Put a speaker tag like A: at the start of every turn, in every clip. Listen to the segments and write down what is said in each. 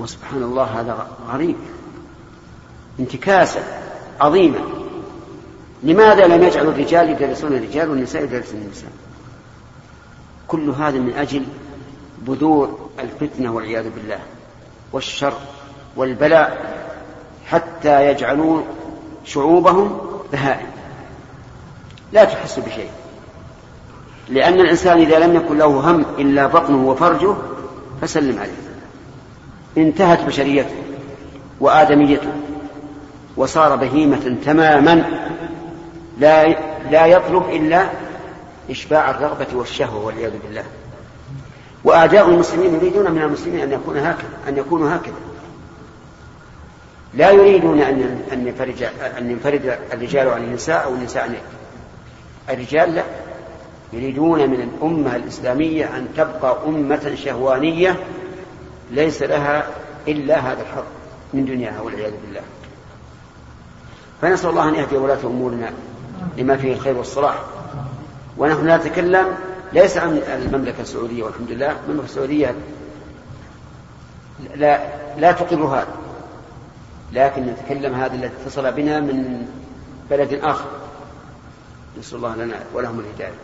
A: وسبحان الله هذا غريب. انتكاسة عظيمة. لماذا لم يجعل الرجال يدرسون الرجال والنساء يدرسون النساء؟ كل هذا من أجل بذور الفتنة والعياذ بالله والشر والبلاء حتى يجعلوا شعوبهم بهائم. لا تحس بشيء. لأن الإنسان إذا لم يكن له هم إلا بطنه وفرجه فسلم عليه. انتهت بشريته وآدميته وصار بهيمة تماما لا لا يطلب إلا إشباع الرغبة والشهوة والعياذ بالله. وأعداء المسلمين يريدون من المسلمين أن يكون هكذا أن يكونوا هكذا. لا يريدون أن أن ينفرج أن ينفرد الرجال عن النساء أو النساء عن الرجال لا يريدون من الأمة الإسلامية أن تبقى أمة شهوانية ليس لها إلا هذا الحظ من دنياها والعياذ بالله. فنسأل الله أن يهدي ولاة أمورنا لما فيه الخير والصلاح. ونحن نتكلم ليس عن المملكة السعودية والحمد لله المملكة السعودية لا لا تقر هذا. لكن نتكلم هذا الذي اتصل بنا من بلد آخر. نسأل الله لنا ولهم الهداية.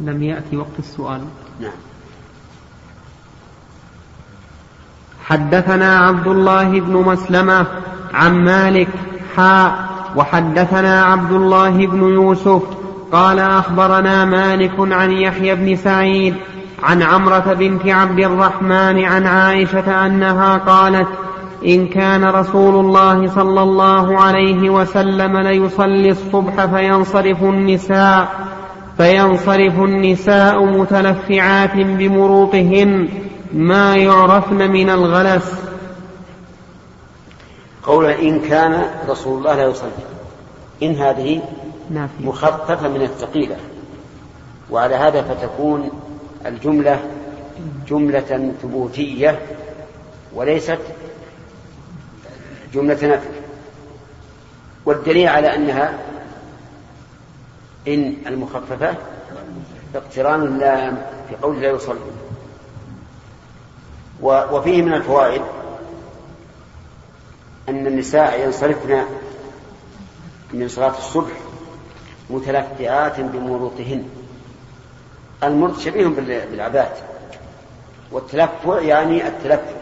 B: لم يأتي وقت السؤال.
A: نعم.
B: حدثنا عبد الله بن مسلمة عن مالك حاء وحدثنا عبد الله بن يوسف قال أخبرنا مالك عن يحيى بن سعيد عن عمرة بنت عبد الرحمن عن عائشة أنها قالت إن كان رسول الله صلى الله عليه وسلم ليصلي الصبح فينصرف النساء. فينصرف النساء متلفعات بمروطهن ما يعرفن من الغلس.
A: قول إن كان رسول الله لا يصلي. إن هذه. مخففة من الثقيلة. وعلى هذا فتكون الجملة جملة ثبوتية وليست جملة نفي. والدليل على أنها إن المخففة اقتران اللام في قول لا يصلي. وفيه من الفوائد أن النساء ينصرفن من صلاة الصبح متلفعات بمروطهن. المرط شبيه بالعبات والتلفع يعني التلفع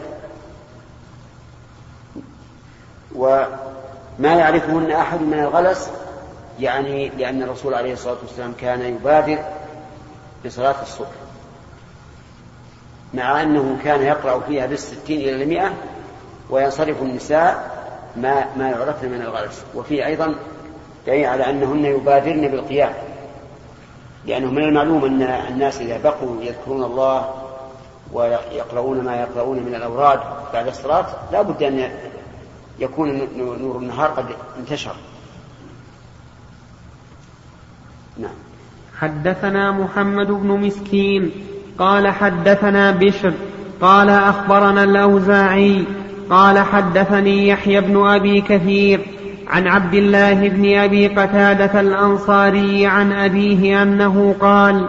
A: وما يعرفهن أحد من الغلس يعني لأن الرسول عليه الصلاة والسلام كان يبادر بصلاة الصبح. مع أنه كان يقرأ فيها بالستين إلى المئة وينصرف النساء ما ما يعرفن من الغلس وفي أيضا دليل على أنهن يبادرن بالقيام. لأنه من المعلوم أن الناس إذا بقوا يذكرون الله ويقرؤون ما يقرؤون من الأوراد بعد الصلاة لا بد أن يكون نور النهار قد انتشر.
B: نعم. حدثنا محمد بن مسكين قال حدثنا بشر قال أخبرنا الأوزاعي قال حدثني يحيى بن أبي كثير عن عبد الله بن أبي قتادة الأنصاري عن أبيه أنه قال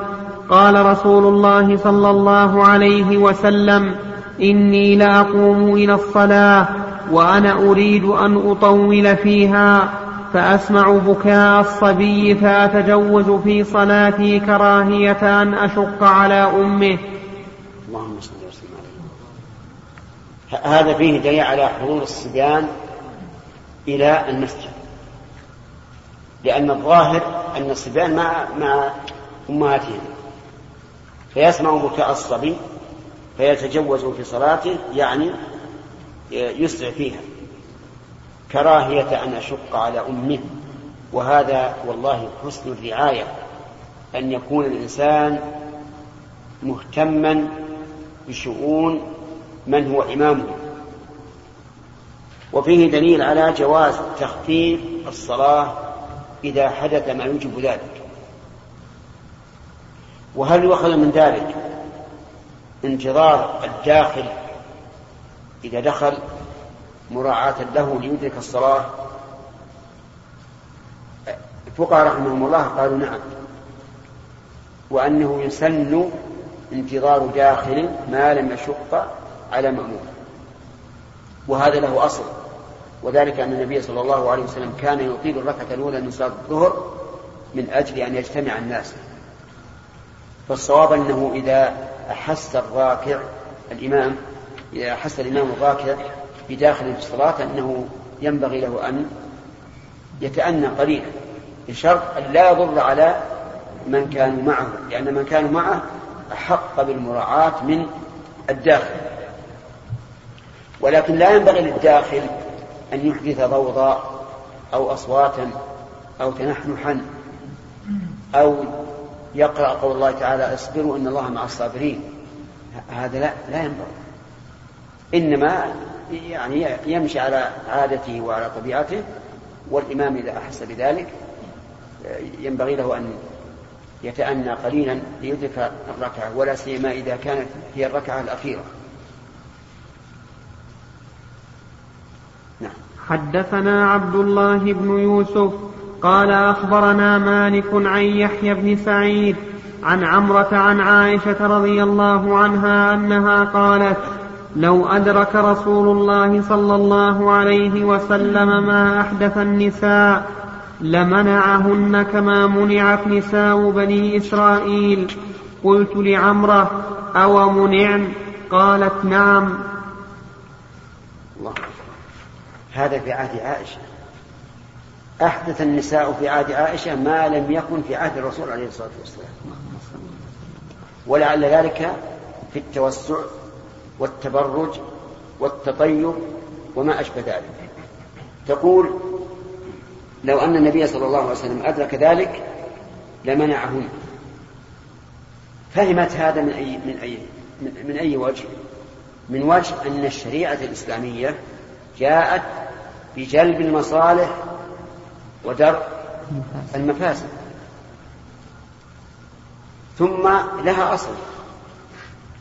B: قال رسول الله صلى الله عليه وسلم إني لأقوم إلى الصلاة وأنا أريد أن أطول فيها فأسمع بكاء الصبي فأتجوز في صلاتي كراهية أن أشق على أمه.
A: اللهم صل وسلم هذا فيه دليل على حضور الصبيان إلى المسجد. لأن الظاهر أن الصبيان مع مع أمهاتهم. فيسمع بكاء الصبي فيتجوز في صلاته يعني يسرع فيها. كراهية أن أشق على أمه. وهذا والله حسن الرعاية أن يكون الإنسان مهتما بشؤون من هو إمامه. وفيه دليل على جواز تخفيف الصلاة إذا حدث ما يوجب ذلك. وهل يؤخذ من ذلك انتظار الداخل إذا دخل مراعاة له ليدرك الصلاة. الفقهاء رحمهم الله قالوا نعم. وأنه يسن انتظار داخل ما لم يشق على مأمور. وهذا له أصل. وذلك أن النبي صلى الله عليه وسلم كان يطيل الركعة الأولى من صلاة الظهر من أجل أن يجتمع الناس. فالصواب أنه إذا أحس الراكع الإمام إذا أحس الإمام الراكع بداخل الصلاة أنه ينبغي له أن يتأنى قليلا بشرط أن لا يضر على من كانوا معه لأن من كانوا معه أحق بالمراعاة من الداخل. ولكن لا ينبغي للداخل أن يحدث ضوضاء أو أصواتا أو تنحنحا أو يقرأ قول الله تعالى اصبروا إن الله مع الصابرين هذا لا لا ينبغي. إنما يعني يمشي على عادته وعلى طبيعته والإمام إذا أحس بذلك ينبغي له أن يتأنى قليلا ليدرك الركعة ولا سيما إذا كانت هي الركعة الأخيرة.
B: نعم. حدثنا عبد الله بن يوسف قال أخبرنا مالك عن يحيى بن سعيد عن عمرة عن عائشة رضي الله عنها أنها قالت لو أدرك رسول الله صلى الله عليه وسلم ما أحدث النساء لمنعهن كما منعت نساء بني إسرائيل. قلت لعمرة أو منعن قالت نعم.
A: الله هذا في عهد عائشة. أحدث النساء في عهد عائشة ما لم يكن في عهد الرسول عليه الصلاة والسلام. ولعل ذلك في التوسع والتبرج والتطيب وما أشبه ذلك. تقول لو أن النبي صلى الله عليه وسلم أدرك ذلك لمنعهن فهمت هذا من أي من أي من, أي وجه؟ من وجه أن الشريعة الإسلامية جاءت بجلب المصالح ودرء المفاسد. ثم لها أصل.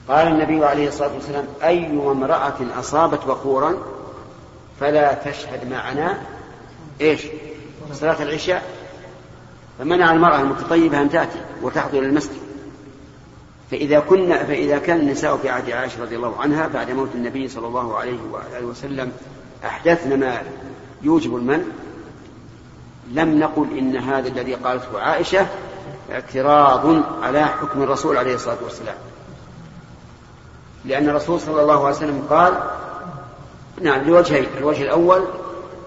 A: قال النبي عليه الصلاة والسلام أي امرأة أصابت بخورا فلا تشهد معنا. إيش؟ صلاة العشاء. فمنع المرأة المتطيبة أن تأتي وتحضر المسجد. فإذا كنا فإذا كان النساء في عهد عائشة رضي الله عنها بعد موت النبي صلى الله عليه وآله وسلم أحدثن ما يوجب المنع. لم نقل إن هذا الذي قالته عائشة اعتراض على حكم الرسول عليه الصلاة والسلام. لأن الرسول صلى الله عليه وسلم قال نعم لوجهين الوجه الأول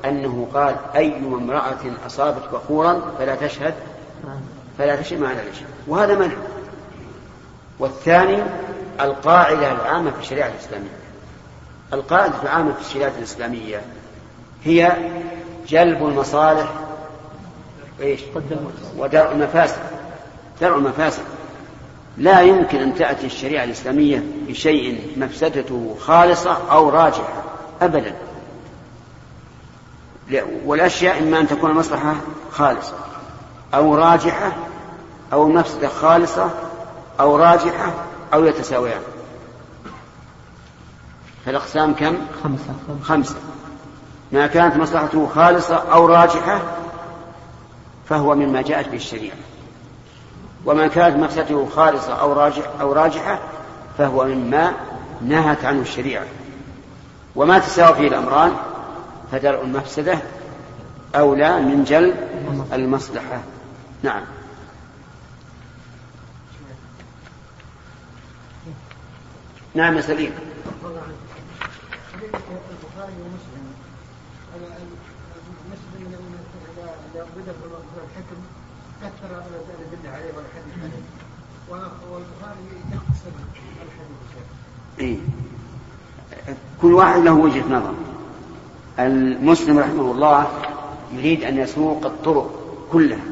A: أنه قال أي امرأة أصابت بخورا فلا تشهد فلا تشهد معنا العشاء وهذا منع. والثاني القاعدة العامة في الشريعة الإسلامية. القاعدة العامة في الشريعة الإسلامية هي جلب المصالح إيش؟ ودرء المفاسد. درء المفاسد. لا يمكن أن تأتي الشريعة الإسلامية بشيء مفسدته خالصة أو راجحة أبدا. والأشياء إما أن تكون المصلحة خالصة أو راجحة أو المفسدة خالصة أو راجحة أو يتساويان. فالأقسام كم؟
B: خمسة.
A: خمسة. ما كانت مصلحته خالصة أو راجحة فهو مما جاءت به الشريعة. وما كانت مفسدته خالصة أو راجح أو راجحة فهو مما نهت عنه الشريعة. وما تساوى فيه الأمران فدرء المفسدة أولى من جلب المصلحة. نعم. نعم يا سليم. البخاري ومسلم مسلم اذا بدا الحكم كثر الادله عليه والحديث عليه. والبخاري يقتصر الحديث. إيه؟ كل واحد له وجهة نظر. المسلم رحمه الله يريد أن يسوق الطرق كلها.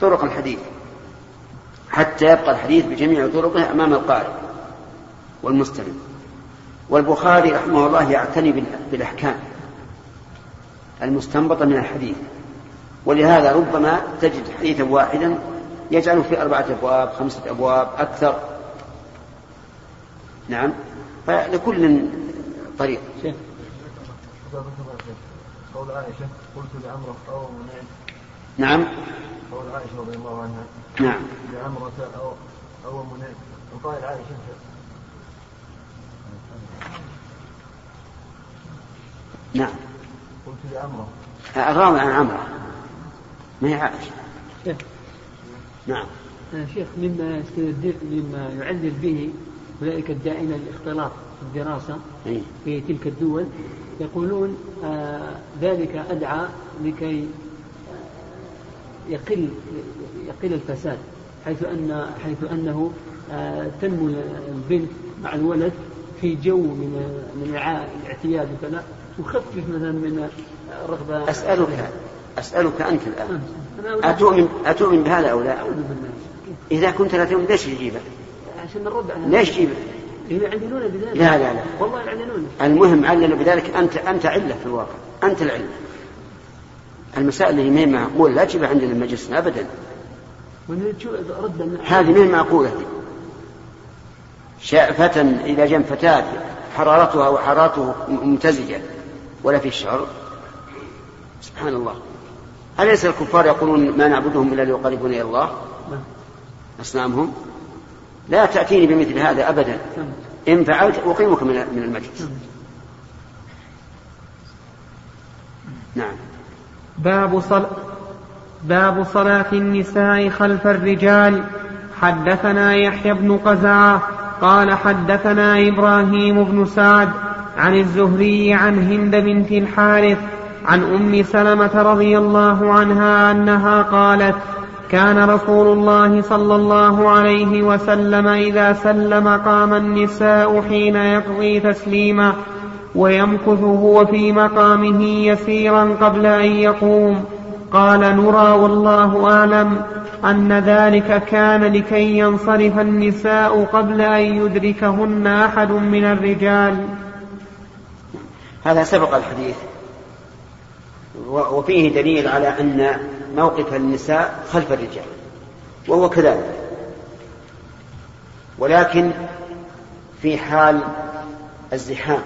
A: طرق الحديث. حتى يبقى الحديث بجميع طرقه أمام القارئ والمستمع والبخاري رحمه الله يعتني بالأحكام المستنبطة من الحديث. ولهذا ربما تجد حديثا واحدا يجعله في أربعة أبواب خمسة أبواب أكثر. نعم. فلكل طريق. قول عائشة قلت لعمرة أو نعم. قول عائشة رضي الله عنها. نعم. لعمرة أو أو منعت القائل عائشة. نعم. قلت لعمرة الراوي عن عمرة ما هي عائشة؟
C: نعم. شيخ مما مما يعلل به أولئك الداعين للاختلاط في الدراسة إيه. في تلك الدول يقولون آه ذلك أدعى لكي يقل يقل الفساد حيث أن حيث آه تنمو البنت مع الولد في جو من من الاعتياد وكذا تخفف مثلا من الرغبة
A: أسألك أسألك أنت الآن. أتؤمن أتؤمن بهذا أو لا؟ إذا كنت لا تؤمن ليش تجيبه؟
C: عشان نرد على
A: ليش تجيبه؟
C: يعللون بذلك.
A: لا لا لا.
C: والله يعللون
A: المهم عللوا بذلك أنت أنت علة في الواقع. أنت العلة. المسائل اللي ما هي معقولة لا تجيبها عندنا مجلسنا أبدا. هذه ما هي معقولة. فتى إذا جنب فتاة حرارتها وحرارته ممتزجة ولا في شعر سبحان الله. أليس الكفار يقولون ما نعبدهم إلا ليقربونا إلى الله؟ أصنامهم؟ لا تأتيني بمثل هذا أبدا. إن فعلت أقيمك من المجلس. نعم.
B: باب صل... باب صلاة النساء خلف الرجال. حدثنا يحيى بن قزعة قال حدثنا إبراهيم بن سعد عن الزهري عن هند بنت الحارث عن أم سلمة رضي الله عنها أنها قالت كان رسول الله صلى الله عليه وسلم إذا سلم قام النساء حين يقضي تسليما ويمكث هو في مقامه يسيرا قبل أن يقوم. قال نرى والله أعلم أن ذلك كان لكي ينصرف النساء قبل أن يدركهن أحد من الرجال.
A: هذا سبق الحديث. وفيه دليل على أن موقف النساء خلف الرجال وهو كذلك. ولكن في حال الزحام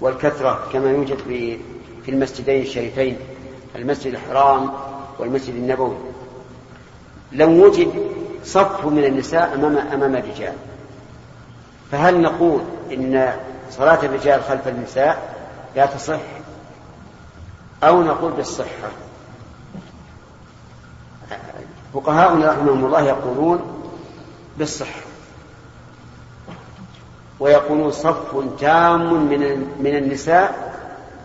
A: والكثرة كما يوجد في في المسجدين الشريفين المسجد الحرام والمسجد النبوي لو وجد صف من النساء أمام أمام الرجال. فهل نقول إن صلاة الرجال خلف النساء لا تصح؟ أو نقول بالصحة. فقهاؤنا رحمهم الله يقولون بالصحة. ويقولون صف تام من من النساء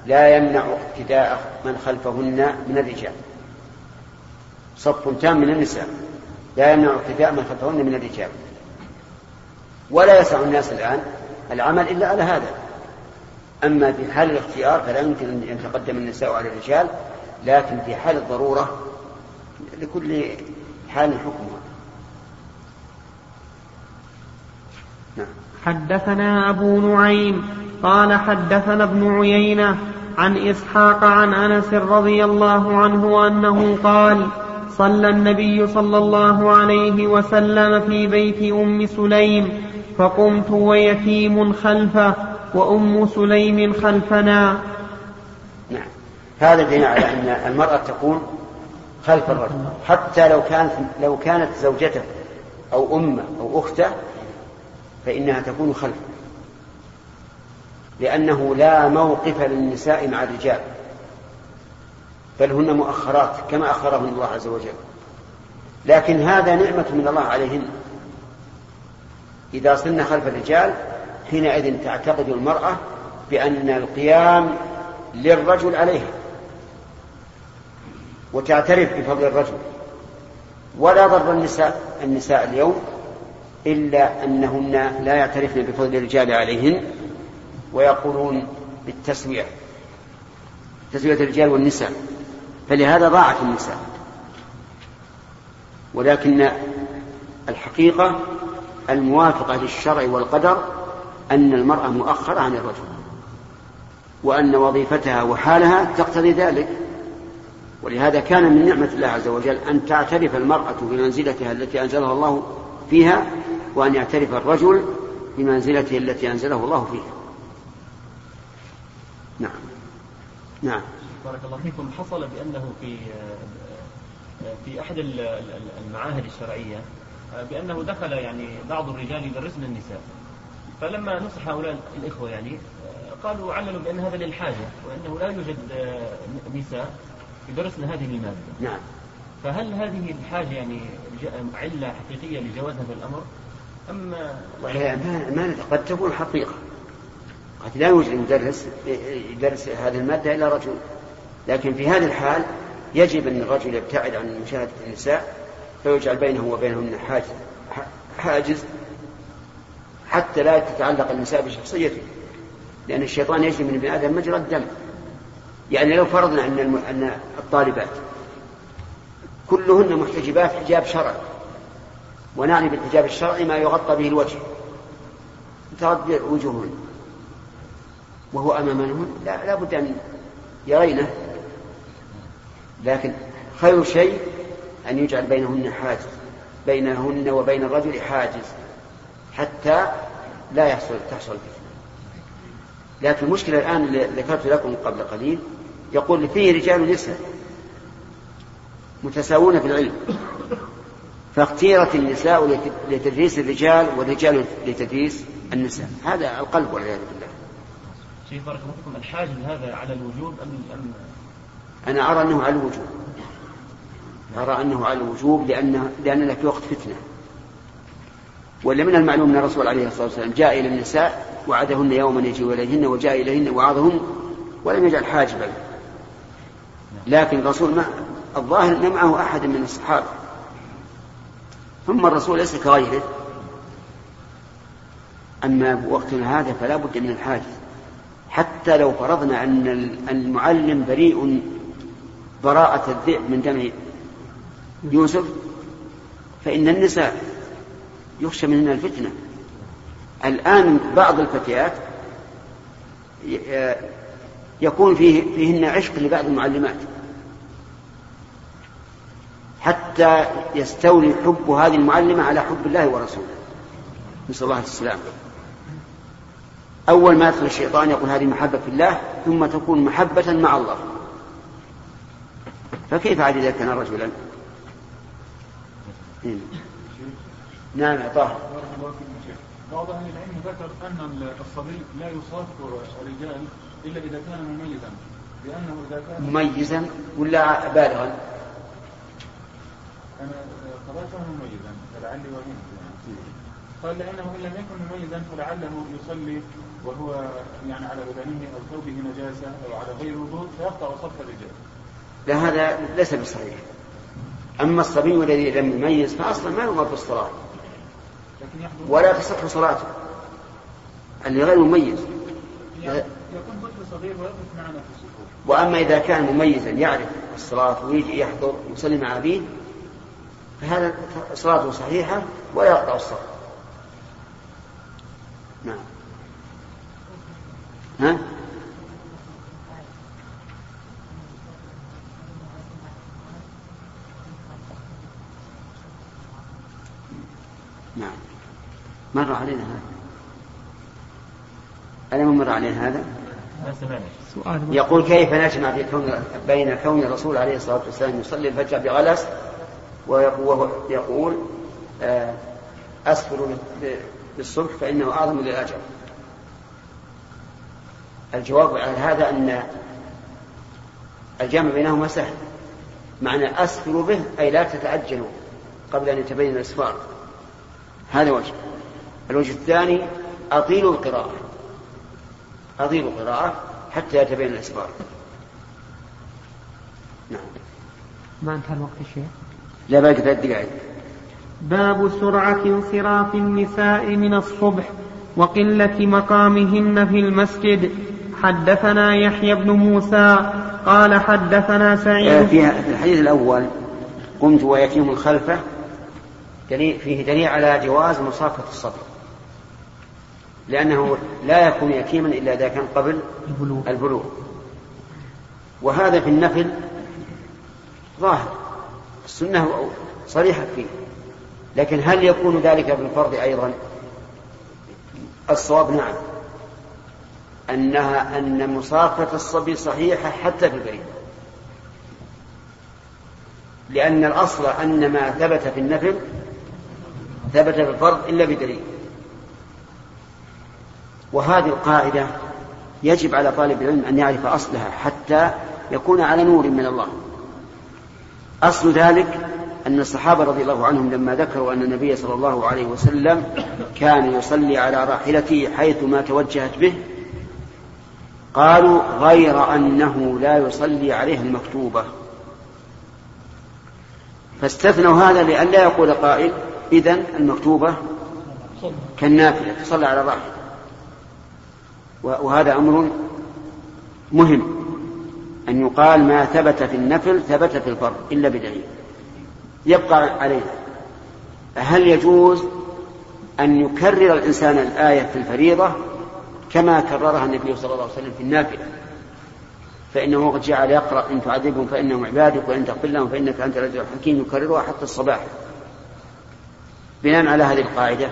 A: لا يمنع اقتداء من خلفهن من الرجال. صف تام من النساء لا يمنع اقتداء من خلفهن من الرجال. ولا يسع الناس الآن العمل إلا على هذا. أما في حال الاختيار فلا يمكن أن يتقدم النساء على الرجال لكن في حال الضرورة لكل حال حكمها
B: نعم. حدثنا أبو نعيم قال حدثنا ابن عيينة عن إسحاق عن أنس رضي الله عنه أنه قال صلى النبي صلى الله عليه وسلم في بيت أم سليم فقمت ويتيم خلفه وأم سليم خلفنا.
A: نعم. هذا دليل على أن المرأة تكون خلف الرجل. حتى لو كانت لو كانت زوجته أو أمه أو أخته فإنها تكون خلفه لأنه لا موقف للنساء مع الرجال. بل هن مؤخرات كما أخرهن الله عز وجل. لكن هذا نعمة من الله عليهن. إذا صرنا خلف الرجال حينئذ تعتقد المرأة بأن القيام للرجل عليها وتعترف بفضل الرجل. ولا ضر النساء النساء اليوم إلا أنهن لا يعترفن بفضل الرجال عليهن ويقولون بالتسوية تسوية الرجال والنساء. فلهذا ضاعت النساء. ولكن الحقيقة الموافقة للشرع والقدر أن المرأة مؤخرة عن الرجل وأن وظيفتها وحالها تقتضي ذلك. ولهذا كان من نعمة الله عز وجل أن تعترف المرأة بمنزلتها التي أنزلها الله فيها وأن يعترف الرجل بمنزلته التي أنزله الله فيها. نعم. نعم.
D: بارك الله فيكم. حصل بأنه في في أحد المعاهد الشرعية بأنه دخل يعني بعض الرجال يدرسن النساء. فلما نصح هؤلاء الإخوة يعني قالوا عللوا بأن هذا للحاجة وأنه لا يوجد نساء يدرسن هذه المادة.
A: نعم.
D: فهل هذه الحاجة يعني علة حقيقية لجواز هذا الأمر؟ أم
A: ما قد تكون حقيقة. قد لا يوجد مدرس يدرس هذه المادة إلا رجل. لكن في هذه الحال يجب أن الرجل يبتعد عن مشاهدة النساء فيجعل بينه وبينهن حاجز حاجز حتى لا تتعلق النساء بشخصيته لأن الشيطان يجري من ابن آدم مجرى الدم. يعني لو فرضنا أن أن الطالبات كلهن محتجبات حجاب شرعي ونعني بالحجاب الشرعي ما يغطى به الوجه تغطي وجوههن وهو أمامهن لا, لا بد أن يرينه. لكن خير شيء أن يجعل بينهن حاجز بينهن وبين الرجل حاجز. حتى لا يحصل تحصل الفتنة. لكن المشكلة الآن اللي ذكرت لكم قبل قليل يقول فيه رجال ونساء متساوون في العلم. فاختيرت النساء لتدريس الرجال والرجال لتدريس النساء. هذا القلب والعياذ بالله.
D: شيخ بارك الله فيكم الحاجز هذا على الوجوب أم أم
A: أنا أرى أنه على الوجوب. أرى أنه على الوجوب لأن لأننا في وقت فتنة. ولا من المعلوم أن الرسول عليه الصلاة والسلام جاء إلى النساء وعدهن يوما يجي إليهن وجاء إليهن وعظهن ولم يجعل حاجبا. لكن الرسول ما الظاهر أن معه أحد من الصحابة. ثم الرسول ليس كغيره. أما وقتنا هذا فلا بد من الحاجز حتى لو فرضنا أن المعلم بريء براءة الذئب من دم يوسف فإن النساء يخشى منهن الفتنة. الآن بعض الفتيات يكون فيه فيهن عشق لبعض المعلمات. حتى يستولي حب هذه المعلمة على حب الله ورسوله. نسأل الله السلامة. أول ما يدخل الشيطان يقول هذه محبة في الله ثم تكون محبة مع الله. فكيف عاد إذا كان رجلا؟ نعم طاهر
E: بعض أهل العلم ذكر أن الصبي لا يصاف رجال إلا إذا كان مميزا لأنه إذا كان
A: مميزا ولا بالغا؟
E: أنا قرأته مميزا فلعلي وهمت قال لأنه إن لم يكن مميزا فلعله يصلي وهو يعني على بدنه أو ثوبه نجاسة أو على غير وضوء فيقطع صف الرجال.
A: لا هذا ليس بصحيح. أما الصبي الذي لم يميز فاصلا ما يؤمر بالصلاه. ولا تصح صلاته. اللي غير مميز. وأما إذا كان مميزا يعرف الصلاة ويجي يحضر ويصلي مع أبيه فهذا صلاته صحيحة ولا يقطع الصلاة. نعم. ها؟ نعم مر علينا هذا. ألم مر علينا هذا؟ يقول كيف نجمع في كون بين كون الرسول عليه الصلاة والسلام يصلي الفجر بغلس وهو يقول آه، أسفر بالصبح فإنه أعظم للأجر. الجواب على هذا أن الجمع بينهما سهل. معنى أسفر به أي لا تتعجلوا قبل أن يتبين الإسفار. هذا وجه. الوجه الثاني أطيلوا القراءة. أطيلوا القراءة حتى يتبين الإسفار نعم.
B: ما انتهى الوقت الشيخ
A: لا باقي ثلاث دقائق
B: باب سرعة انصراف النساء من الصبح وقلة مقامهن في المسجد. حدثنا يحيى بن موسى قال حدثنا سعيد.
A: آه، في الحديث الأول قمت ويتيم الخلفة دليل فيه دليل على جواز مصافة الصبي لأنه لا يكون يتيما إلا إذا كان قبل البلوغ. وهذا في النفل ظاهر. السنة صريحة فيه. لكن هل يكون ذلك في الفرض أيضا؟ الصواب نعم. أنها أن مصافة الصبي صحيحة حتى في البريد لأن الأصل أن ما ثبت في النفل ثبت في الفرض إلا بدليل. وهذه القاعدة يجب على طالب العلم أن يعرف أصلها حتى يكون على نور من الله. أصل ذلك أن الصحابة رضي الله عنهم لما ذكروا أن النبي صلى الله عليه وسلم كان يصلي على راحلته حيث ما توجهت به قالوا غير أنه لا يصلي عليها المكتوبة. فاستثنوا هذا لئلا يقول قائل إذن المكتوبة كالنافلة تصلى على الراحلة. وهذا أمر مهم. أن يقال ما ثبت في النفل ثبت في الفرض إلا بدليل. يبقى عليه هل يجوز أن يكرر الإنسان الآية في الفريضة كما كررها النبي صلى الله عليه وسلم في النافلة؟ فإنه قد جعل يقرأ إن تعذبهم فإنهم عبادك وإن تغفر لهم فإنك أنت العزيز الحكيم يكررها حتى الصباح. بناء على هذه القاعدة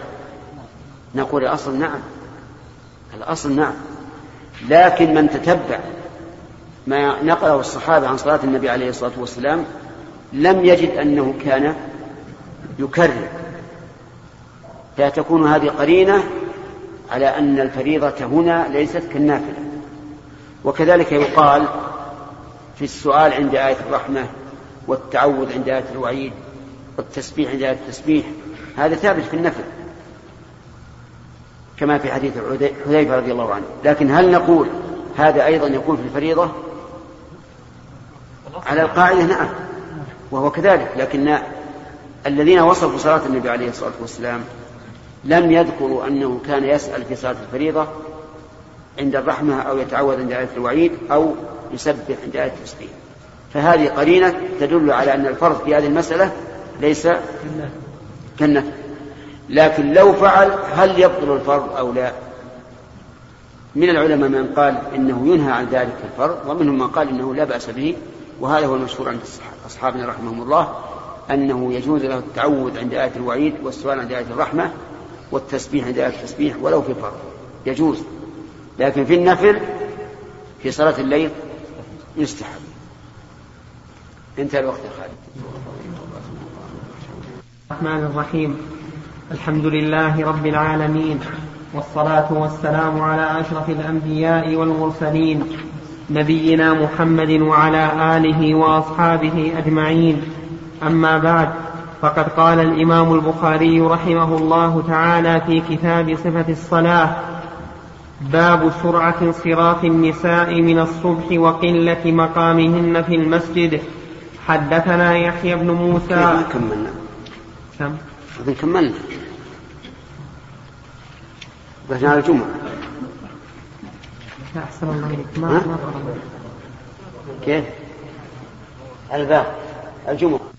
A: نقول الأصل نعم. الأصل نعم. لكن من تتبع ما نقله الصحابة عن صلاة النبي عليه الصلاة والسلام لم يجد أنه كان يكرر. فتكون هذه قرينة على أن الفريضة هنا ليست كالنافلة. وكذلك يقال في السؤال عند آية الرحمة والتعوذ عند آية الوعيد والتسبيح عند آية التسبيح هذا ثابت في النفل. كما في حديث حذيفة رضي الله عنه. لكن هل نقول هذا أيضا يكون في الفريضة؟ على القاعدة نعم وهو كذلك. لكن الذين وصفوا صلاة النبي عليه الصلاة والسلام لم يذكروا أنه كان يسأل في صلاة الفريضة عند الرحمة أو يتعوذ عند آية الوعيد أو يسبح عند آية التسبيح فهذه قرينة تدل على أن الفرض في هذه المسألة ليس كالنفل. لكن لو فعل هل يبطل الفرض أو لا؟ من العلماء من قال إنه ينهى عن ذلك الفرض ومنهم من قال إنه لا بأس به وهذا هو المشهور عند أصحابنا رحمهم الله أنه يجوز له التعوذ عند آية الوعيد والسؤال عند آية الرحمة والتسبيح عند آية التسبيح ولو في فرض. يجوز. لكن في النفل في صلاة الليل يستحب. انتهى الوقت يا خالد.
B: الرحمن الرحيم. الحمد لله رب العالمين والصلاة والسلام على أشرف الأنبياء والمرسلين نبينا محمد وعلى آله وأصحابه أجمعين. أما بعد فقد قال الإمام البخاري رحمه الله تعالى في كتاب صفة الصلاة باب سرعة انصراف النساء من الصبح وقلة مقامهن في المسجد. حدثنا يحيى بن موسى.
A: ما كملنا.
B: كم؟
A: كملنا. بس على الجمعة.
B: أحسن الله ما
A: كيف؟ الباب. الجمعة.